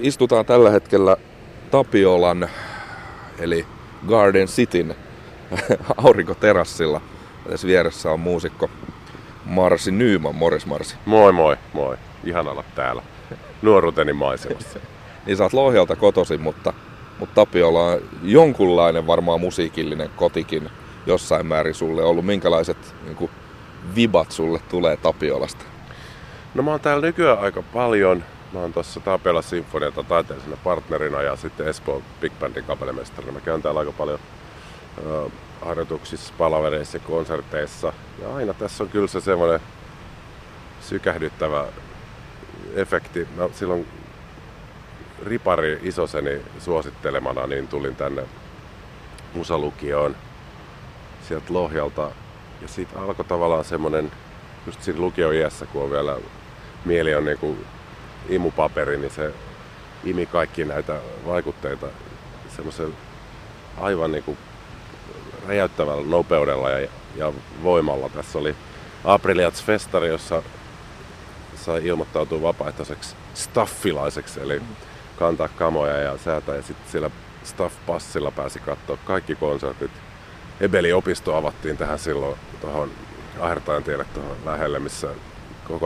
Istutaan tällä hetkellä Tapiolan, eli Garden Cityn aurinkoterassilla. Tässä vieressä on muusikko Marsi Nyyman. Morris Marsi. Moi moi, moi. Ihan olla täällä. Nuoruuteni maisemassa. niin sä oot Lohjalta kotosi, mutta, mutta Tapiola on jonkunlainen varmaan musiikillinen kotikin jossain määrin sulle ollut. Minkälaiset niin kuin, vibat sulle tulee Tapiolasta? No mä oon täällä nykyään aika paljon. Mä oon tuossa Tapiola Sinfoniata taiteellisena partnerina ja sitten Espoo Big Bandin kapellimestarina. Mä käyn täällä aika paljon uh, harjoituksissa, palavereissa ja konserteissa. Ja aina tässä on kyllä se semmoinen sykähdyttävä efekti. Mä silloin Ripari isoseni suosittelemana niin tulin tänne musalukioon sieltä Lohjalta. Ja siitä alkoi tavallaan semmoinen, just siinä lukioiässä, kun on vielä mieli on niin kuin imupaperi, niin se imi kaikki näitä vaikutteita semmoisen aivan niin kuin räjäyttävällä nopeudella ja, ja voimalla. Tässä oli Apriliats Festari, jossa sai ilmoittautua vapaaehtoiseksi staffilaiseksi, eli kantaa kamoja ja säätää. Ja sitten siellä staff-passilla pääsi katsoa kaikki konsertit. Ebeli-opisto avattiin tähän silloin tuohon Ahertajan tielle tuohon lähelle, missä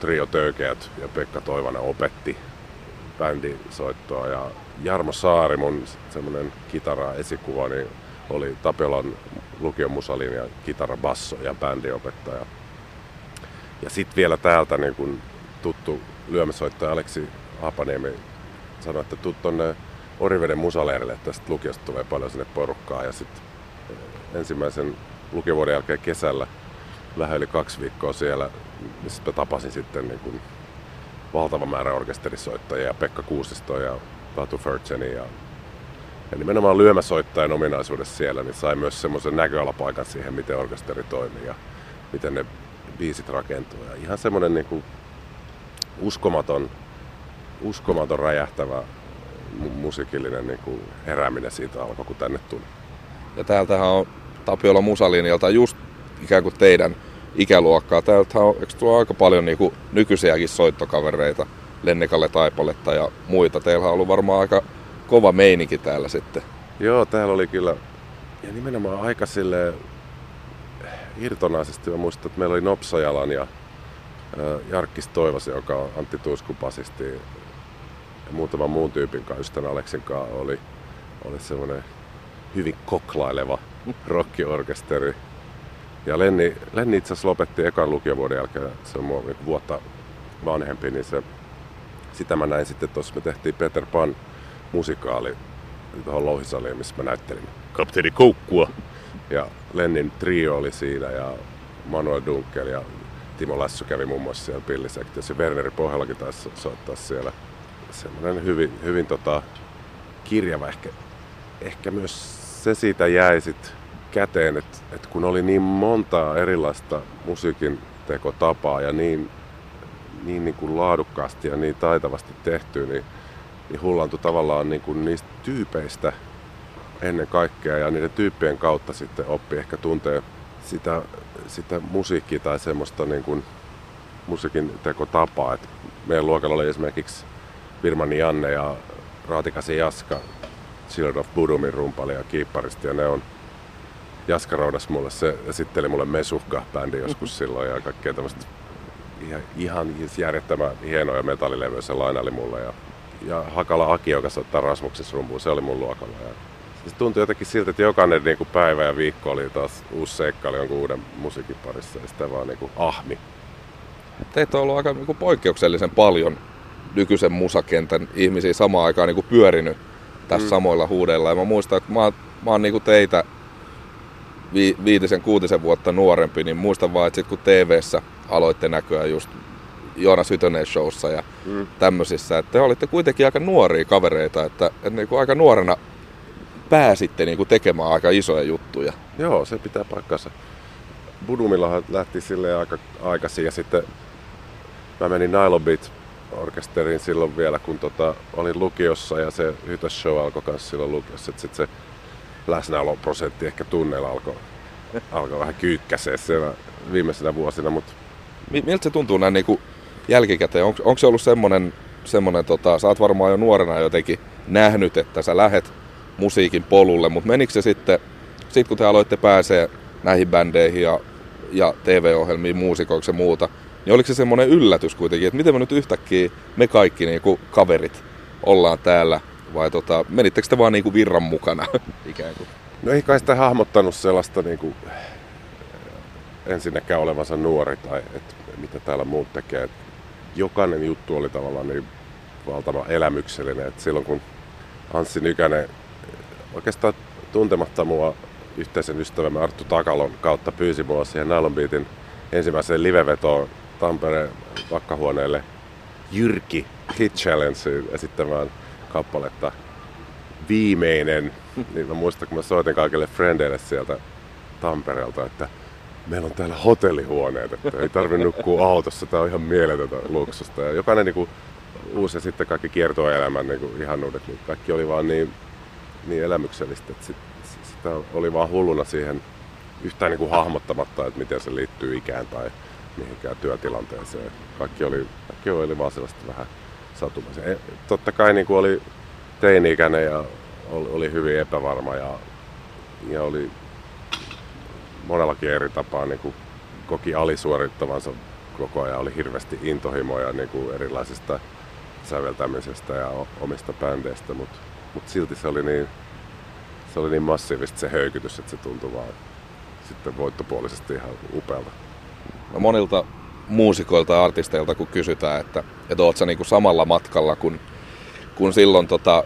trio Töykeät ja Pekka Toivonen opetti bändisoittoa. Ja Jarmo Saari, mun semmoinen kitara-esikuva, niin oli Tapiolan lukion musalin ja kitara, basso ja bändiopettaja. Ja sitten vielä täältä niin kun tuttu lyömäsoittaja Aleksi Hapaniemi sanoi, että tuu tonne Oriveden musaleerille, että tästä lukiosta tulee paljon sinne porukkaa. Ja sitten ensimmäisen lukiovuoden jälkeen kesällä vähän yli kaksi viikkoa siellä, missä mä tapasin sitten niin kuin valtava määrä orkesterisoittajia, Pekka Kuusisto ja Tatu Fertseni ja, ja nimenomaan lyömäsoittajan ominaisuudessa siellä, niin sai myös semmoisen näköalapaikan siihen, miten orkesteri toimii ja miten ne biisit rakentuu. Ja ihan semmoinen niin kuin uskomaton, uskomaton räjähtävä musiikillinen niin kuin herääminen siitä alkoi, kun tänne tuli. Ja täältähän on Tapiola Musalinjalta just ikään kuin teidän ikäluokkaa. Täältä on, eikö tuo aika paljon niin kuin nykyisiäkin soittokavereita, Lennikalle Taipaletta ja muita. Teillä on ollut varmaan aika kova meininki täällä sitten. Joo, täällä oli kyllä, ja nimenomaan aika sille irtonaisesti. Mä muistan, että meillä oli Nopsajalan ja Jarkkis Toivas, joka on Antti Tuiskun basisti ja muutaman muun tyypin kanssa, ystävän Aleksin kanssa, oli, oli semmoinen hyvin koklaileva rockiorkesteri. Ja Lenni, Lenni itse asiassa lopetti ekan lukiovuoden jälkeen, se on mua vuotta vanhempi, niin se, sitä mä näin sitten tuossa, me tehtiin Peter Pan musikaali tuohon Louhisaliin, missä mä näyttelin. Kapteeni Koukkua. Ja Lennin trio oli siinä ja Manuel Dunkel ja Timo Lassu kävi muun muassa siellä pillisektiossa. Werneri Pohjallakin taisi soittaa siellä. Semmoinen hyvin, hyvin tota, kirjava ehkä, ehkä myös se siitä jäi sit käteen, että, että kun oli niin montaa erilaista musiikin tekotapaa ja niin, niin, niin kuin laadukkaasti ja niin taitavasti tehty, niin, niin hullantui tavallaan niin kuin niistä tyypeistä ennen kaikkea ja niiden tyyppien kautta sitten oppi ehkä tuntee sitä, sitä musiikkia tai semmoista niin kuin musiikin tekotapaa. Et meidän luokalla oli esimerkiksi Virmani Janne ja Raatikasi Jaska, Children of Budumin rumpali ja kiipparisti ja ne on Jaska Raudas mulle, se esitteli mulle Mesuhka-bändi joskus silloin ja kaikkea tämmöistä ihan, ihan järjettömän hienoja metallilevyjä se lainaili mulle ja, ja Hakala Aki, joka soittaa Rasmuksessa rumpuun, se oli mun luokalla. Ja se tuntui jotenkin siltä, että jokainen niin kuin päivä ja viikko oli taas uusi seikkailu jonkun uuden musiikin parissa ja sitä vaan niin kuin ahmi. Teitä on ollut aika niin kuin poikkeuksellisen paljon nykyisen musakentän ihmisiä samaan aikaan niin kuin pyörinyt tässä mm. samoilla huudeilla. Ja mä muistan, että mä, mä oon niin kuin teitä vi, viitisen, kuutisen vuotta nuorempi, niin muistan vaan, että sit kun TV-ssä aloitte näkyä just Joonas Hytönen showssa ja mm. tämmöisissä, että te olitte kuitenkin aika nuoria kavereita, että, että niin kuin aika nuorena pääsitte niin kuin tekemään aika isoja juttuja. Joo, se pitää paikkansa. Budumillahan lähti sille aika aikaisin ja sitten mä menin Nylon Beat orkesteriin silloin vielä, kun tota, olin lukiossa ja se Hytös Show alkoi myös silloin lukiossa. Sitten se läsnäoloprosentti ehkä tunneilla alkoi, alkoi vähän kyykkäsee siellä viimeisenä vuosina. Mutta... Miltä se tuntuu näin niin kuin jälkikäteen? Onko, onko se ollut semmoinen semmonen, tota, sä oot varmaan jo nuorena jotenkin nähnyt, että sä lähet musiikin polulle, mutta menikö se sitten, sit kun te aloitte pääsee näihin bändeihin ja, ja TV-ohjelmiin muusikoiksi ja muuta, niin oliko se semmoinen yllätys kuitenkin, että miten me nyt yhtäkkiä me kaikki niin kuin kaverit ollaan täällä, vai tota, menittekö te vaan niin kuin virran mukana ikään kuin? No ei kai sitä hahmottanut sellaista niin kuin, ensinnäkään olevansa nuori tai että mitä täällä muut tekee. Et jokainen juttu oli tavallaan niin valtava elämyksellinen. Et silloin kun Anssi Nykänen oikeastaan tuntematta mua yhteisen ystävämme Arttu Takalon kautta pyysi mua siihen Nylon Beatin ensimmäiseen livevetoon Tampereen vakkahuoneelle Jyrki Hit Challenge esittämään kappaletta Viimeinen. Niin mä muistan, kun mä soitin kaikille frendeille sieltä Tampereelta, että meillä on täällä hotellihuoneet, että ei tarvitse nukkua autossa, tämä on ihan mieletöntä luksusta. Ja jokainen niin kuin, uusi ja sitten kaikki kiertoelämän niin kuin, ihanuudet, niin kaikki oli vaan niin, niin elämyksellistä, että sit, sitä oli vaan hulluna siihen yhtään niin kuin hahmottamatta, että miten se liittyy ikään tai mihinkään työtilanteeseen. Kaikki oli, kaikki oli vaan sellaista vähän satumaisia. E, totta kai niin oli teini-ikäinen ja oli, oli hyvin epävarma ja, ja oli monellakin eri tapaa niin kuin koki alisuorittavansa koko ajan. Oli hirveästi intohimoja niin kuin erilaisista säveltämisestä ja omista bändeistä, mutta mut silti se oli niin, se oli niin massiivista se höykytys, että se tuntui vaan sitten voittopuolisesti ihan upealta. No monilta muusikoilta ja artisteilta, kun kysytään, että, että oot sä niinku samalla matkalla kuin kun silloin tota,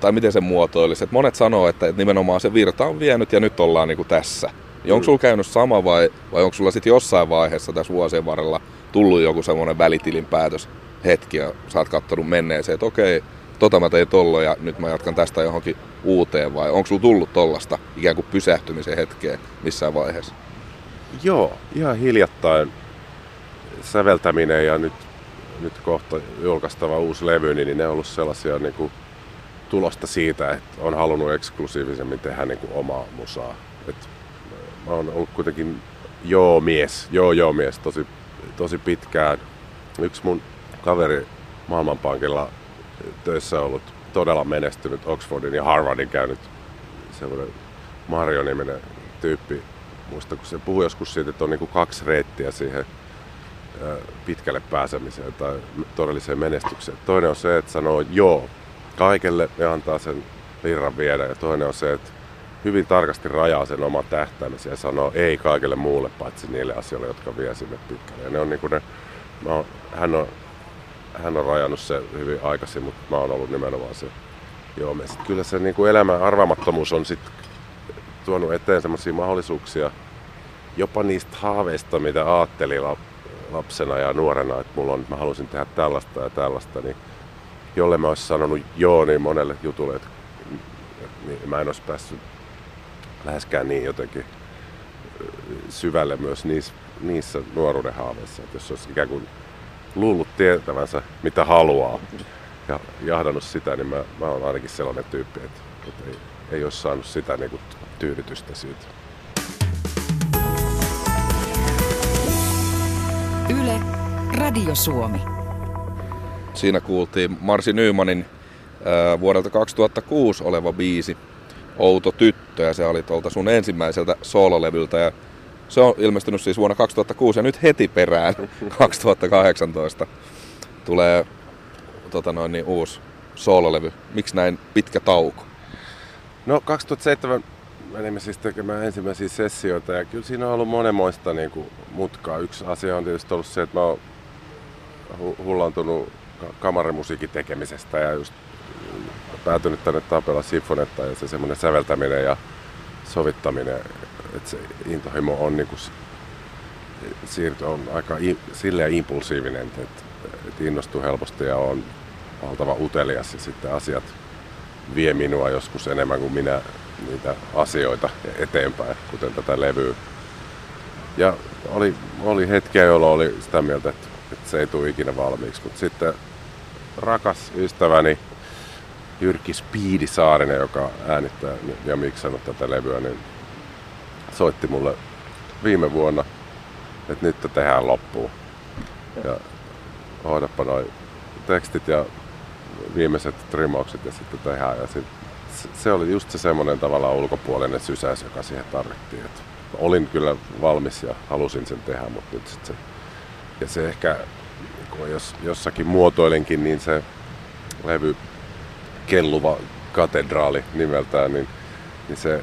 tai miten se muotoilisi, että monet sanoo, että, että nimenomaan se virta on vienyt ja nyt ollaan niinku tässä. Niin onko sulla käynyt sama vai, vai onko sulla sitten jossain vaiheessa tässä vuosien varrella tullut joku semmoinen välitilin päätös hetki ja sä oot kattonut menneeseen, että okei, tota mä tein tollo ja nyt mä jatkan tästä johonkin uuteen vai onko sulla tullut tollasta ikään kuin pysähtymisen hetkeä missään vaiheessa? Joo, ihan hiljattain säveltäminen ja nyt, nyt kohta julkaistava uusi levy, niin ne on ollut sellaisia niin kuin tulosta siitä, että on halunnut eksklusiivisemmin tehdä niin kuin omaa musaa. Et mä oon ollut kuitenkin joo mies, joo joo mies tosi, tosi pitkään. Yksi mun kaveri Maailmanpankilla töissä ollut todella menestynyt Oxfordin ja Harvardin käynyt semmoinen Mario-niminen tyyppi. Muista, kun se puhui joskus siitä, että on niin kuin kaksi reittiä siihen pitkälle pääsemiseen tai todelliseen menestykseen. Toinen on se, että sanoo joo kaikelle ja antaa sen virran viedä. Ja toinen on se, että hyvin tarkasti rajaa sen oman tähtäimisen ja sanoo ei kaikille muulle paitsi niille asioille, jotka vie sinne pitkälle. Ja ne on niin kuin ne, oon, hän, on, hän on rajannut se hyvin aikaisin, mutta mä oon ollut nimenomaan se joo me. Sit kyllä se niin kuin elämän arvaamattomuus on sit tuonut eteen sellaisia mahdollisuuksia jopa niistä haaveista, mitä ajattelin lapsena ja nuorena, että mulla on, mä haluaisin tehdä tällaista ja tällaista, niin jolle mä olisin sanonut joo niin monelle jutulle, että niin mä en olisi päässyt läheskään niin jotenkin syvälle myös niissä, niissä nuoruuden haaveissa. Että jos olisi ikään kuin luullut tietävänsä, mitä haluaa ja jahdannut sitä, niin mä, mä olen ainakin sellainen tyyppi, että, että ei, ei olisi saanut sitä niin kuin tyydytystä siitä. Radio Suomi. Siinä kuultiin Marsi Nymanin äh, vuodelta 2006 oleva biisi Outo tyttö ja se oli tuolta sun ensimmäiseltä soololevyltä ja se on ilmestynyt siis vuonna 2006 ja nyt heti perään 2018 tulee tota noin, niin, uusi soololevy. Miksi näin pitkä tauko? No 2007 menimme siis tekemään ensimmäisiä sessioita ja kyllä siinä on ollut monenmoista niin kuin, mutkaa. Yksi asia on tietysti ollut se, että mä oon hullantunut kamarimusiikin tekemisestä ja just päätynyt tänne Tapella Sinfonetta ja se semmoinen säveltäminen ja sovittaminen, että se intohimo on niin kuin, siirty on aika silleen impulsiivinen, että, että innostuu helposti ja on valtava utelias ja sitten asiat vie minua joskus enemmän kuin minä niitä asioita eteenpäin, kuten tätä levyä. Ja oli, oli hetkiä, jolloin oli sitä mieltä, että, että se ei tule ikinä valmiiksi, mutta sitten rakas ystäväni Jyrki Spiidi Saarinen, joka äänittää ja miksannut tätä levyä, niin soitti mulle viime vuonna, että nyt tehdään loppuun. Ja hoidapa noin tekstit ja viimeiset trimaukset ja sitten tehdään. Ja sit, se oli just se semmoinen tavallaan ulkopuolinen sysäys, joka siihen tarvittiin. Et olin kyllä valmis ja halusin sen tehdä, mutta nyt sit se, ja se ehkä, jos jossakin muotoilenkin, niin se levy Kelluva katedraali nimeltään, niin, niin se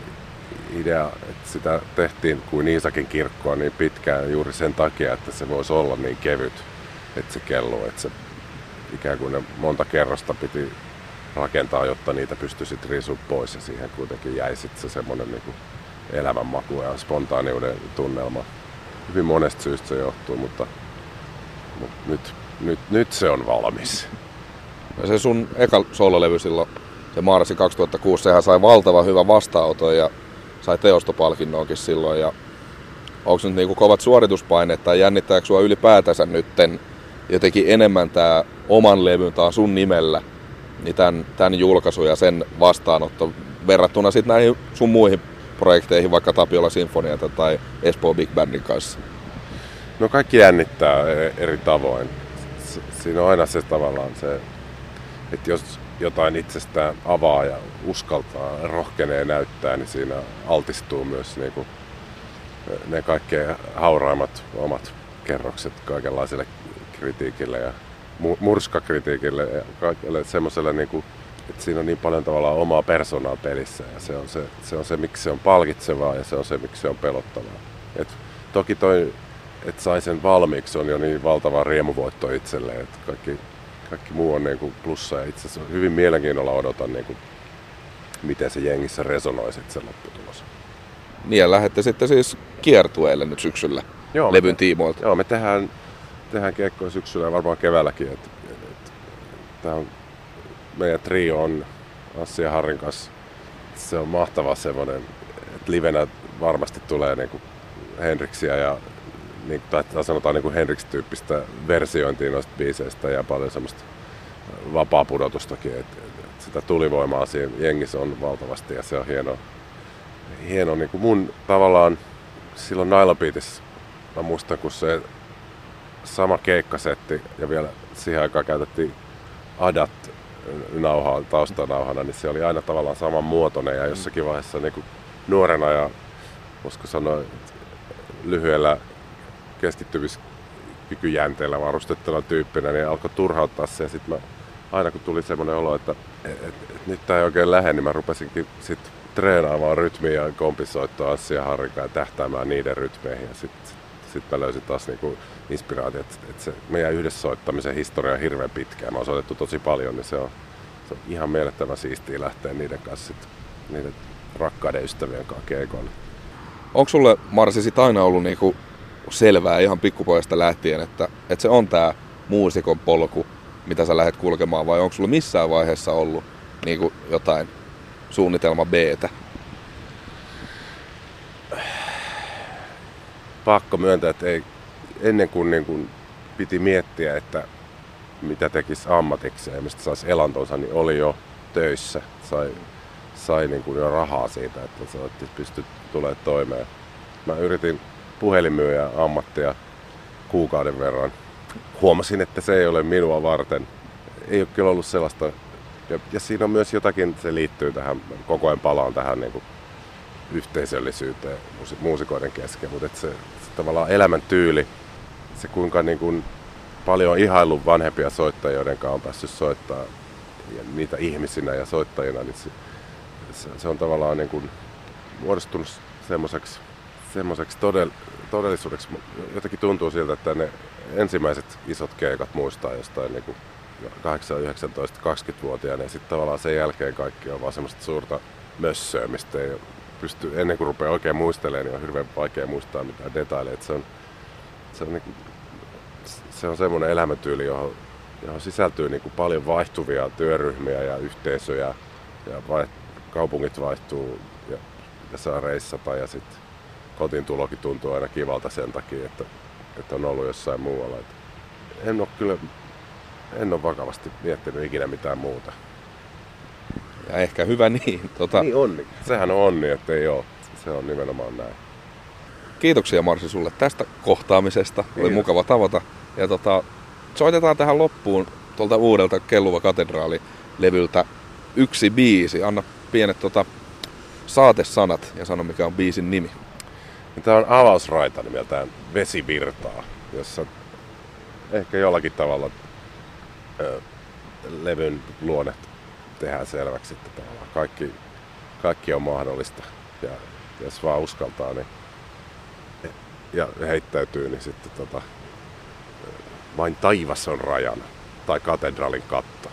idea, että sitä tehtiin kuin Iisakin kirkkoa niin pitkään juuri sen takia, että se voisi olla niin kevyt, että se kello, että se ikään kuin ne monta kerrosta piti rakentaa, jotta niitä pystyisi riisua pois ja siihen kuitenkin jäi sitten se semmoinen niin elämänmaku ja spontaaniuden tunnelma. Hyvin monesta syystä se johtuu, mutta, mutta nyt, nyt, nyt se on valmis. Ja se sun eka soololevy silloin, se Marsi 2006, sehän sai valtavan hyvän vastaanoton ja sai teostopalkinnonkin silloin. Ja onko nyt niinku kovat suorituspaineet tai jännittääkö sua ylipäätänsä nytten jotenkin enemmän tämä oman levyn tai sun nimellä, niin tämän, tämän julkaisu ja sen vastaanotto verrattuna sitten näihin sun muihin projekteihin, vaikka Tapiola Sinfoniata tai Espoo Big Bandin kanssa? No kaikki jännittää e- eri tavoin. Siinä on aina se tavallaan se, että jos jotain itsestään avaa ja uskaltaa, rohkenee näyttää, niin siinä altistuu myös niin kuin ne kaikkein hauraimmat omat kerrokset kaikenlaiselle kritiikille ja murskakritiikille ja kaikille semmoiselle, niin kuin, että siinä on niin paljon tavallaan omaa persoonaa pelissä ja se on se, se on se, miksi se on palkitsevaa ja se on se, miksi se on pelottavaa. Et toki toi, että sai sen valmiiksi, on jo niin valtava riemuvoitto itselleen, että kaikki, kaikki muu on niin kuin plussa ja itse asiassa hyvin mielenkiinnolla odotan, niin kuin, miten se jengissä resonoi sitten se lopputulos. Niin ja sitten siis kiertueelle nyt syksyllä joo, levyn me, tiimoilta. Joo, me tehdään tehdään keikkoja syksyllä ja varmaan keväälläkin. Et, et, tää on, meidän trio on Assi ja Harrin kanssa. Se on mahtava semmoinen, että livenä varmasti tulee niinku Henriksiä ja niin, tai sanotaan niin Henriks-tyyppistä versiointia noista biiseistä ja paljon semmoista vapaa pudotustakin. Et, et, sitä tulivoimaa siinä jengissä on valtavasti ja se on hieno, hieno niin kuin mun tavallaan silloin Naila Beatissä, mä muistan kun se sama keikkasetti ja vielä siihen aikaan käytettiin adat nauhaa, taustanauhana, niin se oli aina tavallaan saman muotoinen ja jossakin vaiheessa niin kuin nuorena ja voisiko sanoa lyhyellä keskittymiskykyjänteellä varustettuna tyyppinä, niin alkoi turhauttaa se ja sitten aina kun tuli semmoinen olo, että et, et, et, nyt tämä ei oikein lähde, niin mä rupesinkin sitten treenaamaan rytmiä ja kompisoittoa Assia Harrikaa ja tähtäämään niiden rytmeihin ja sitten sit mä löysin taas niinku inspiraatio, että, että se meidän yhdessä soittamisen historia on hirveän pitkä. Me on soitettu tosi paljon, niin se on, se on ihan mielettömän siistiä lähteä niiden kanssa sit, niiden rakkaiden ystävien kanssa keikoille. Onko sulle Marsi sit aina ollut niinku selvää ihan pikkupojasta lähtien, että, että se on tämä muusikon polku, mitä sä lähdet kulkemaan, vai onko sulla missään vaiheessa ollut niinku jotain suunnitelma b Pakko myöntää, että ei ennen kuin, niin kuin piti miettiä, että mitä tekisi ammatikseen ja mistä saisi elantonsa, niin oli jo töissä. Sai, sai niin kuin jo rahaa siitä, että se pysty tulemaan toimeen. Mä yritin puhelinmyyjä ammattia kuukauden verran. Huomasin, että se ei ole minua varten. Ei ole kyllä ollut sellaista. Ja, ja siinä on myös jotakin, se liittyy tähän, koko ajan palaan tähän niin kuin yhteisöllisyyteen muusikoiden kesken, mutta se, se tavallaan elämäntyyli se kuinka niin kuin paljon on ihaillut vanhempia soittajia, joiden on päässyt soittaa ja niitä ihmisinä ja soittajina, niin se, se, se on tavallaan niin kuin muodostunut semmoiseksi semmoiseksi todell, todellisuudeksi. Jotenkin tuntuu siltä, että ne ensimmäiset isot keikat muistaa jostain niin kuin 8, 19, 20-vuotiaana ja sitten tavallaan sen jälkeen kaikki on vaan semmoista suurta mössöä, mistä ei pysty, ennen kuin rupeaa oikein muistelemaan, niin on hirveän vaikea muistaa mitään detaileja. Se on, se on, niin kuin, se on semmoinen elämäntyyli, johon, johon sisältyy niin kuin paljon vaihtuvia työryhmiä ja yhteisöjä ja vai, kaupungit vaihtuu ja, ja saa reissata ja sitten kotiin tulokin tuntuu aina kivalta sen takia, että, että on ollut jossain muualla. Et en ole kyllä en ole vakavasti miettinyt ikinä mitään muuta. Ja ehkä hyvä niin. Tota... Niin onni. Sehän on onni, että ei ole. Se on nimenomaan näin. Kiitoksia Marsi sulle tästä kohtaamisesta. Oli Kiitos. mukava tavata. Ja tota, soitetaan tähän loppuun tuolta uudelta Kelluva katedraali-levyltä yksi biisi. Anna pienet tota, saatesanat ja sano mikä on biisin nimi. Tämä on avausraita nimeltään Vesivirtaa, jossa ehkä jollakin tavalla ö, levyn luonne tehdään selväksi, että kaikki, kaikki on mahdollista. Ja jos vaan uskaltaa niin, ja heittäytyy, niin sitten tota, vain taivas on rajana. Tai katedraalin katto.